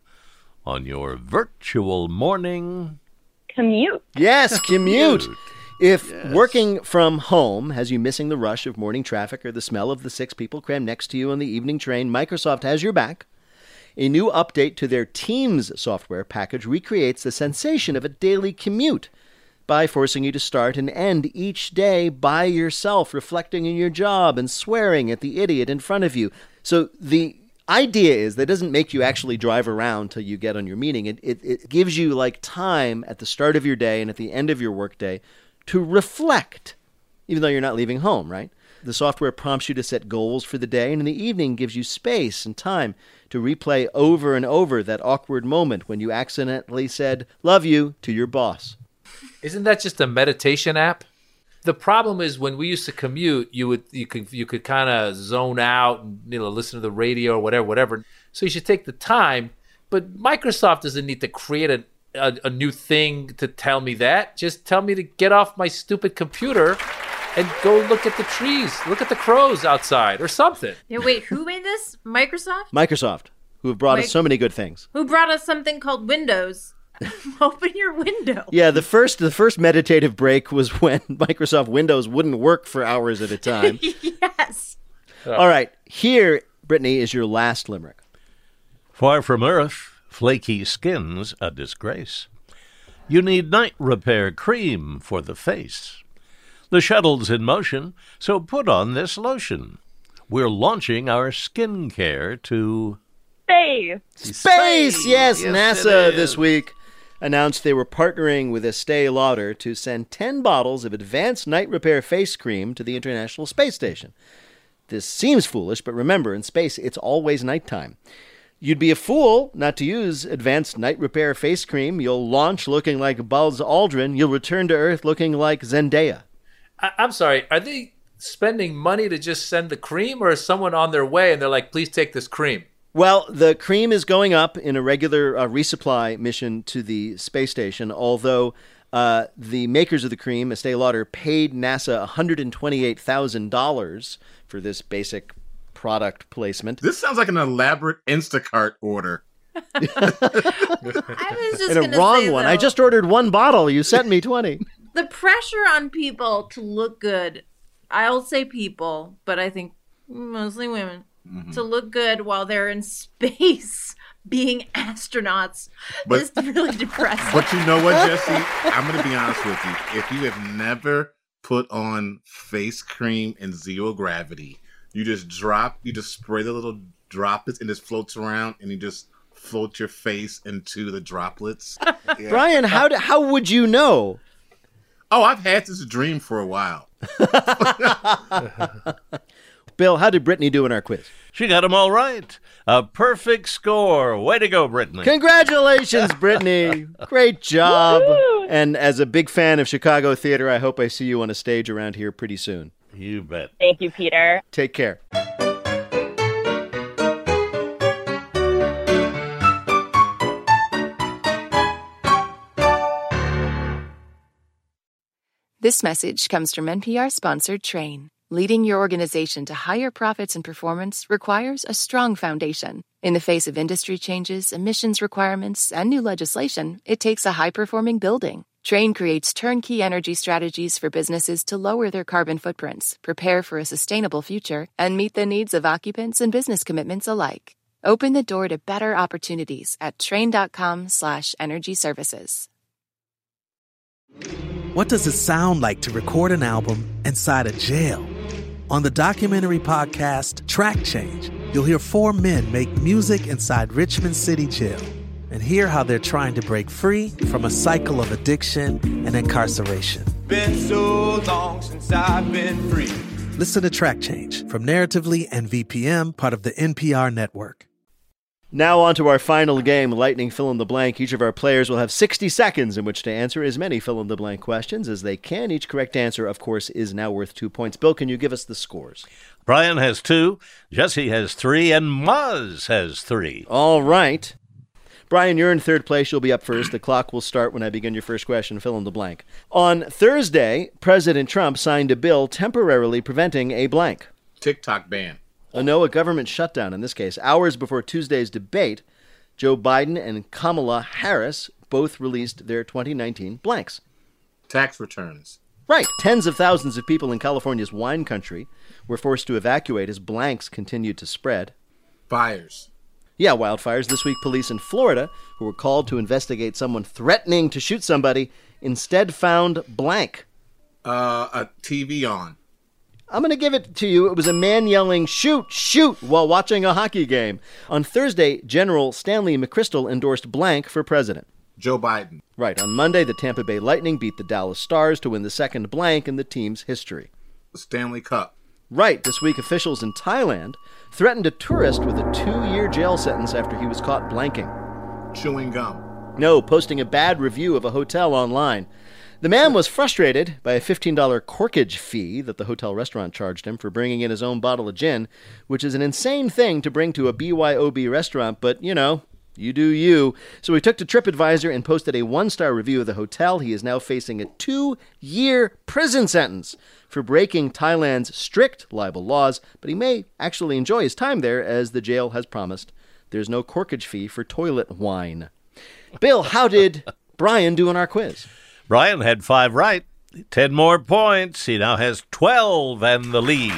on your virtual morning Commute. Yes, [laughs] commute. If working from home has you missing the rush of morning traffic or the smell of the six people crammed next to you on the evening train, Microsoft has your back. A new update to their Teams software package recreates the sensation of a daily commute by forcing you to start and end each day by yourself, reflecting on your job and swearing at the idiot in front of you. So the idea is that it doesn't make you actually drive around till you get on your meeting. It, it, it gives you like time at the start of your day and at the end of your workday to reflect, even though you're not leaving home, right? The software prompts you to set goals for the day, and in the evening gives you space and time to replay over and over that awkward moment when you accidentally said, Love you to your boss. Isn't that just a meditation app? The problem is when we used to commute, you would you could you could kind of zone out and you know listen to the radio or whatever, whatever. So you should take the time. But Microsoft doesn't need to create a, a, a new thing to tell me that. Just tell me to get off my stupid computer and go look at the trees, look at the crows outside or something. Yeah, wait, who made this? Microsoft? Microsoft, who have brought Wait. us so many good things. Who brought us something called Windows? [laughs] Open your window. Yeah, the first the first meditative break was [laughs] when Microsoft Windows wouldn't work for hours at a [laughs] time. yes. All right, here, Brittany, is your last limerick. Far from earth, flaky skin's a disgrace. You need night repair cream for the face. The shuttle's in motion, so put on this lotion. We're launching our skin care to Space. Space, yes, Yes, NASA this week announced they were partnering with Estee Lauder to send 10 bottles of advanced night repair face cream to the International Space Station. This seems foolish, but remember, in space, it's always nighttime. You'd be a fool not to use advanced night repair face cream. You'll launch looking like Buzz Aldrin. You'll return to Earth looking like Zendaya. I, I'm sorry, are they spending money to just send the cream, or is someone on their way and they're like, please take this cream? Well, the cream is going up in a regular uh, resupply mission to the space station, although uh, the makers of the cream, Estee Lauder, paid NASA $128,000 for this basic product placement. This sounds like an elaborate Instacart order. [laughs] I was just And a wrong say, one. I just ordered one bottle. You sent me 20. [laughs] the pressure on people to look good. I'll say people, but I think mostly women Mm-hmm. to look good while they're in [laughs] space being astronauts But- is really depressing. But you know what, Jessi? I'm going to be honest with you. If you have never put on face cream in zero gravity, you just drop, you just spray the little droplets and it just floats around and you just float your face into the droplets. Yeah. Brian, how, do, how would you know? Oh, I've had this dream for a while. [laughs] [laughs] Bill, how did Brittany do in our quiz? She got them all right. A perfect score. Way to go, Brittany. Congratulations, [laughs] Brittany. Great job. And as a big fan of Chicago theater, I hope I see you on a stage around here pretty soon. You bet. Thank you, Peter. Take care. This message comes from NPR sponsored Trane. Leading your organization to higher profits and performance requires a strong foundation. In the face of industry changes, emissions requirements, and new legislation, it takes a high performing building. Trane creates turnkey energy strategies for businesses to lower their carbon footprints, prepare for a sustainable future, and meet the needs of occupants and business commitments alike. Open the door to better opportunities at trane.com/slash energy services. What does it sound like to record an album inside a jail? On the documentary podcast Track Change, you'll hear four men make music inside Richmond City Jail and hear how they're trying to break free from a cycle of addiction and incarceration. Been so long since I've been free. Listen to Track Change from Narratively and VPM, part of the NPR network. Now, on to our final game, Lightning Fill in the Blank. Each of our players will have 60 seconds in which to answer as many fill in the blank questions as they can. Each correct answer, of course, is now worth two points. Bill, can you give us the scores? Brian has two, Jessi has three, and Maz has three. All right. Brian, you're in third place. You'll be up first. The clock will start when I begin your first question. Fill in the blank. On Thursday, President Trump signed a bill temporarily preventing a blank. TikTok ban. A no, a government shutdown in this case. Hours before Tuesday's debate, Joe Biden and Kamala Harris both released their 2019 blanks. Tax returns. Right. Tens of thousands of people in California's wine country were forced to evacuate as blanks continued to spread. Fires. Yeah, wildfires. This week, police in Florida, who were called to investigate someone threatening to shoot somebody, instead found blank? Uh, a TV on. I'm going to give it to you. It was a man yelling, shoot, shoot, while watching a hockey game. On Thursday, General Stanley McChrystal endorsed blank for president. Joe Biden. Right. On Monday, the Tampa Bay Lightning beat the Dallas Stars to win the second blank in the team's history. The Stanley Cup. Right. This week, officials in Thailand threatened a tourist with a two year jail sentence after he was caught blanking. Chewing gum. No, posting a bad review of a hotel online. The man was frustrated by a $15 corkage fee that the hotel restaurant charged him for bringing in his own bottle of gin, which is an insane thing to bring to a BYOB restaurant, but you know, you do you. So he took to TripAdvisor and posted a one star review of the hotel. He is now facing a two year prison sentence for breaking Thailand's strict libel laws, but he may actually enjoy his time there as the jail has promised. There's no corkage fee for toilet wine. Bill, how did Brian do in our quiz? Brian had five right. Ten more points. He now has 12 and the lead.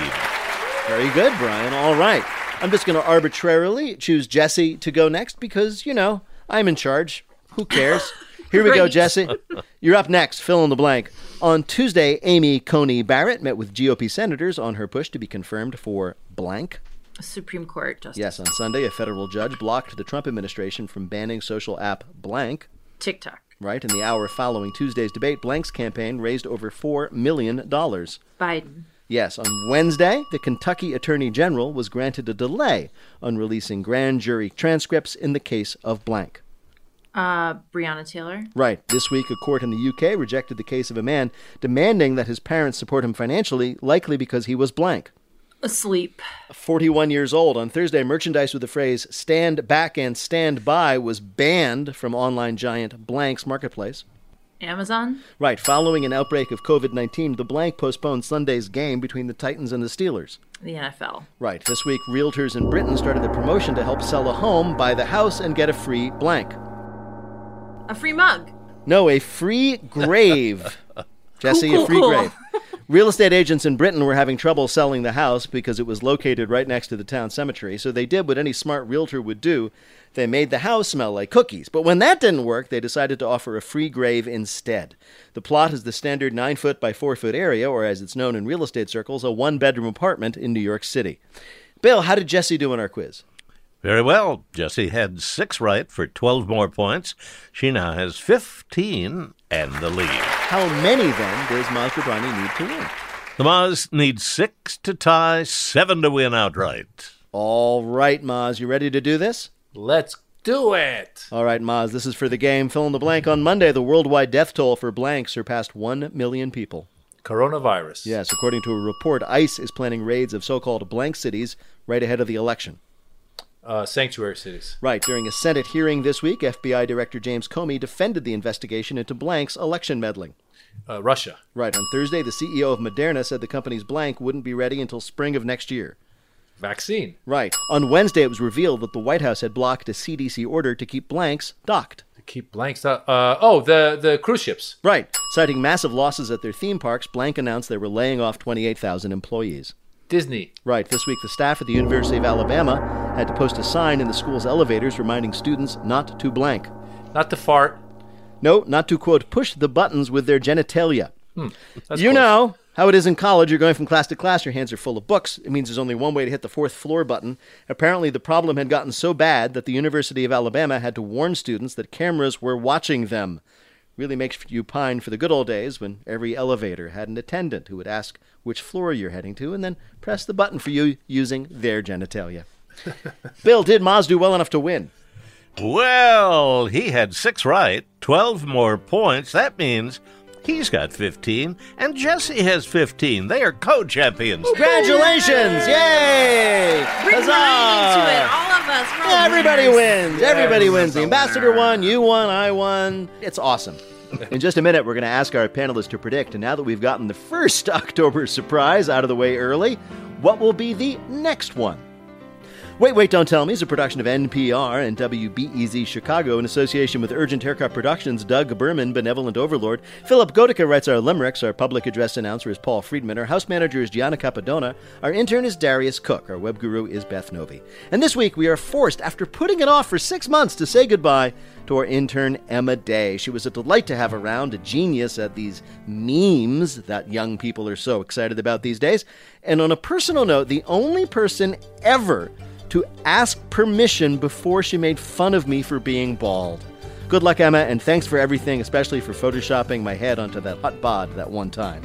Very good, Brian. All right. I'm just going to arbitrarily choose Jessi to go next because, you know, I'm in charge. Who cares? [laughs] Here we go, Jessi. You're up next. Fill in the blank. On Tuesday, Amy Coney Barrett met with GOP senators on her push to be confirmed for blank. Supreme Court justice. Yes, on Sunday, a federal judge blocked the Trump administration from banning social app blank. TikTok. Right, in the hour following Tuesday's debate, Blank's campaign raised over $4 million. Biden. Yes, on Wednesday, the Kentucky Attorney General was granted a delay on releasing grand jury transcripts in the case of blank. Uh, Breonna Taylor. Right, this week, a court in the UK rejected the case of a man demanding that his parents support him financially, likely because he was blank. Asleep. 41 years old. On Thursday, merchandise with the phrase stand back and stand by was banned from online giant Blank's marketplace. Amazon. Right, following an outbreak of COVID 19, the Blank postponed Sunday's game between the Titans and the Steelers. The NFL. Right, this week, realtors in Britain started a promotion to help sell a home, buy the house, and get a free blank. A free mug. No, a free grave. [laughs] Jessi, Cool, a free cool. grave. Real estate agents in Britain were having trouble selling the house because it was located right next to the town cemetery. So they did what any smart realtor would do. They made the house smell like cookies. But when that didn't work, they decided to offer a free grave instead. The plot is the standard 9 foot by 4 foot area, or as it's known in real estate circles, a one bedroom apartment in New York City. Bill, how did Jessi do in our quiz? Very well. Jessi had six right for 12 more points. She now has 15 and the lead. How many then does Maz Jobrani need to win? The Maz needs six to tie, seven to win outright. All right, Maz, you ready to do this? Let's do it. All right, Maz, this is for the game. Fill in the blank. On Monday, the worldwide death toll for blank surpassed 1 million people. Coronavirus. Yes, according to a report, ICE is planning raids of so called blank cities right ahead of the election. Uh, sanctuary cities. Right, during a Senate hearing this week, FBI Director James Comey defended the investigation into blank's election meddling. Uh, Russia. Right, on Thursday, the CEO of Moderna said the company's blank wouldn't be ready until spring of next year. Vaccine. Right. On Wednesday, it was revealed that the White House had blocked a CDC order to keep blanks docked. To keep blanks. Uh, uh, oh, the the cruise ships. Right. Citing massive losses at their theme parks, Blank announced they were laying off 28,000 employees. Disney. Right. This week, the staff at the University of Alabama had to post a sign in the school's elevators reminding students not to blank. Not to fart. No, not to, quote, push the buttons with their genitalia. Hmm, you close. know how it is in college. You're going from class to class, your hands are full of books. It means there's only one way to hit the fourth floor button. Apparently, the problem had gotten so bad that the University of Alabama had to warn students that cameras were watching them. Really makes you pine for the good old days when every elevator had an attendant who would ask which floor you're heading to and then press the button for you using their genitalia. [laughs] Bill, did Maz do well enough to win? Well, he had six right, 12 more points. That means he's got 15, and Jessi has 15. They are co champions. Congratulations! Yay! Bring Huzzah! into it. All of us. We're Everybody winners. wins. Everybody wins. The ambassador won. You won. I won. It's awesome. [laughs] In just a minute, we're going to ask our panelists to predict. And now that we've gotten the first [laughs] October surprise out of the way early, what will be the next one? Wait, Wait, Don't Tell Me is a production of NPR and WBEZ Chicago in association with Urgent Haircut Productions, Doug Berman, Benevolent Overlord. Philipp Goedicke writes our limericks. Our public address announcer is Paul Friedman. Our house manager is Gianna Capadona. Our intern is Darius Cook. Our web guru is Beth Novey. And this week we are forced, after putting it off for six months, to say goodbye to our intern Emma Day. She was a delight to have around, a genius at these memes that young people are so excited about these days. And on a personal note, the only person ever to ask permission before she made fun of me for being bald. Good luck, Emma, and thanks for everything, especially for photoshopping my head onto that hot bod that one time.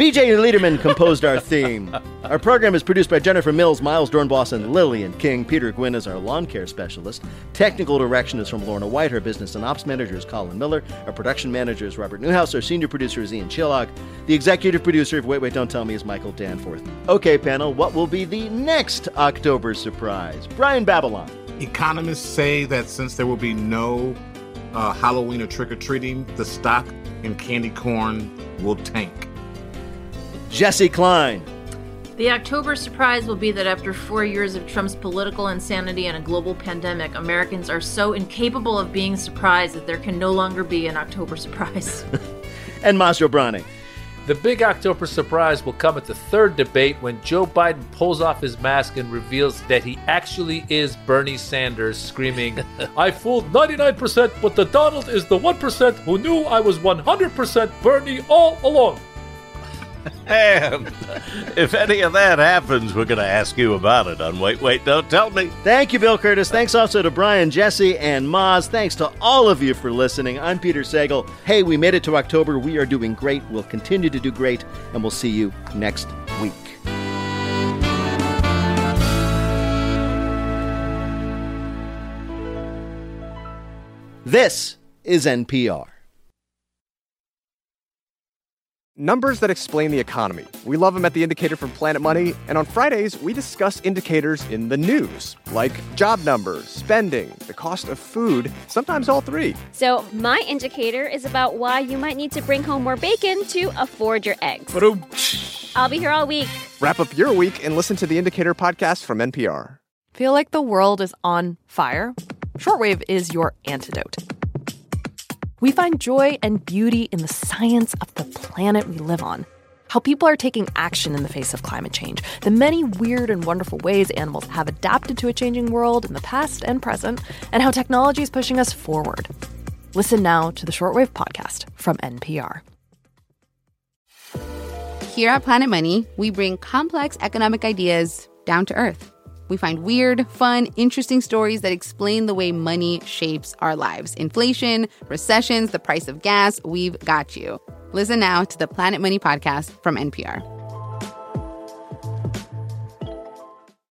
BJ Leiderman composed our theme. Our program is produced by Jennifer Mills, Miles Doornbos, and Lillian King. Peter Gwinn is our lawn care specialist. Technical direction is from Lorna White. Our business and ops manager is Colin Miller. Our production manager is Robert Newhouse. Our senior producer is Ian Chillag. The executive producer of Wait, Wait, Don't Tell Me is Michael Danforth. Okay, panel, what will be the next October surprise? Brian Babylon. Economists say that since there will be no uh, Halloween or trick or treating, the stock in candy corn will tank. Jessi Klein. The October surprise will be that after four years of Trump's political insanity and a global pandemic, Americans are so incapable of being surprised that there can no longer be an October surprise. [laughs] and Maz Jobrani. The big October surprise will come at the third debate when Joe Biden pulls off his mask and reveals that he actually is Bernie Sanders, screaming, I fooled 99%, but the Donald is the 1% who knew I was 100% Bernie all along. And if any of that happens, we're going to ask you about it on Wait, Wait, Don't Tell Me. Thank you, Bill Kurtis. Thanks also to Brian, Jessi, and Maz. Thanks to all of you for listening. I'm Peter Sagal. Hey, we made it to October. We are doing great. We'll continue to do great, and we'll see you next week. This is NPR. Numbers that explain the economy. We love them at The Indicator from Planet Money. And on Fridays, we discuss indicators in the news, like job numbers, spending, the cost of food, sometimes all three. So, my indicator is about why you might need to bring home more bacon to afford your eggs. I'll be here all week. Wrap up your week and listen to The Indicator podcast from NPR. Feel like the world is on fire? Shortwave is your antidote. We find joy and beauty in the science of the planet we live on. How people are taking action in the face of climate change, the many weird and wonderful ways animals have adapted to a changing world in the past and present, and how technology is pushing us forward. Listen now to the Shortwave Podcast from NPR. Here at Planet Money, we bring complex economic ideas down to earth. We find weird, fun, interesting stories that explain the way money shapes our lives. Inflation, recessions, the price of gas, we've got you. Listen now to the Planet Money podcast from NPR.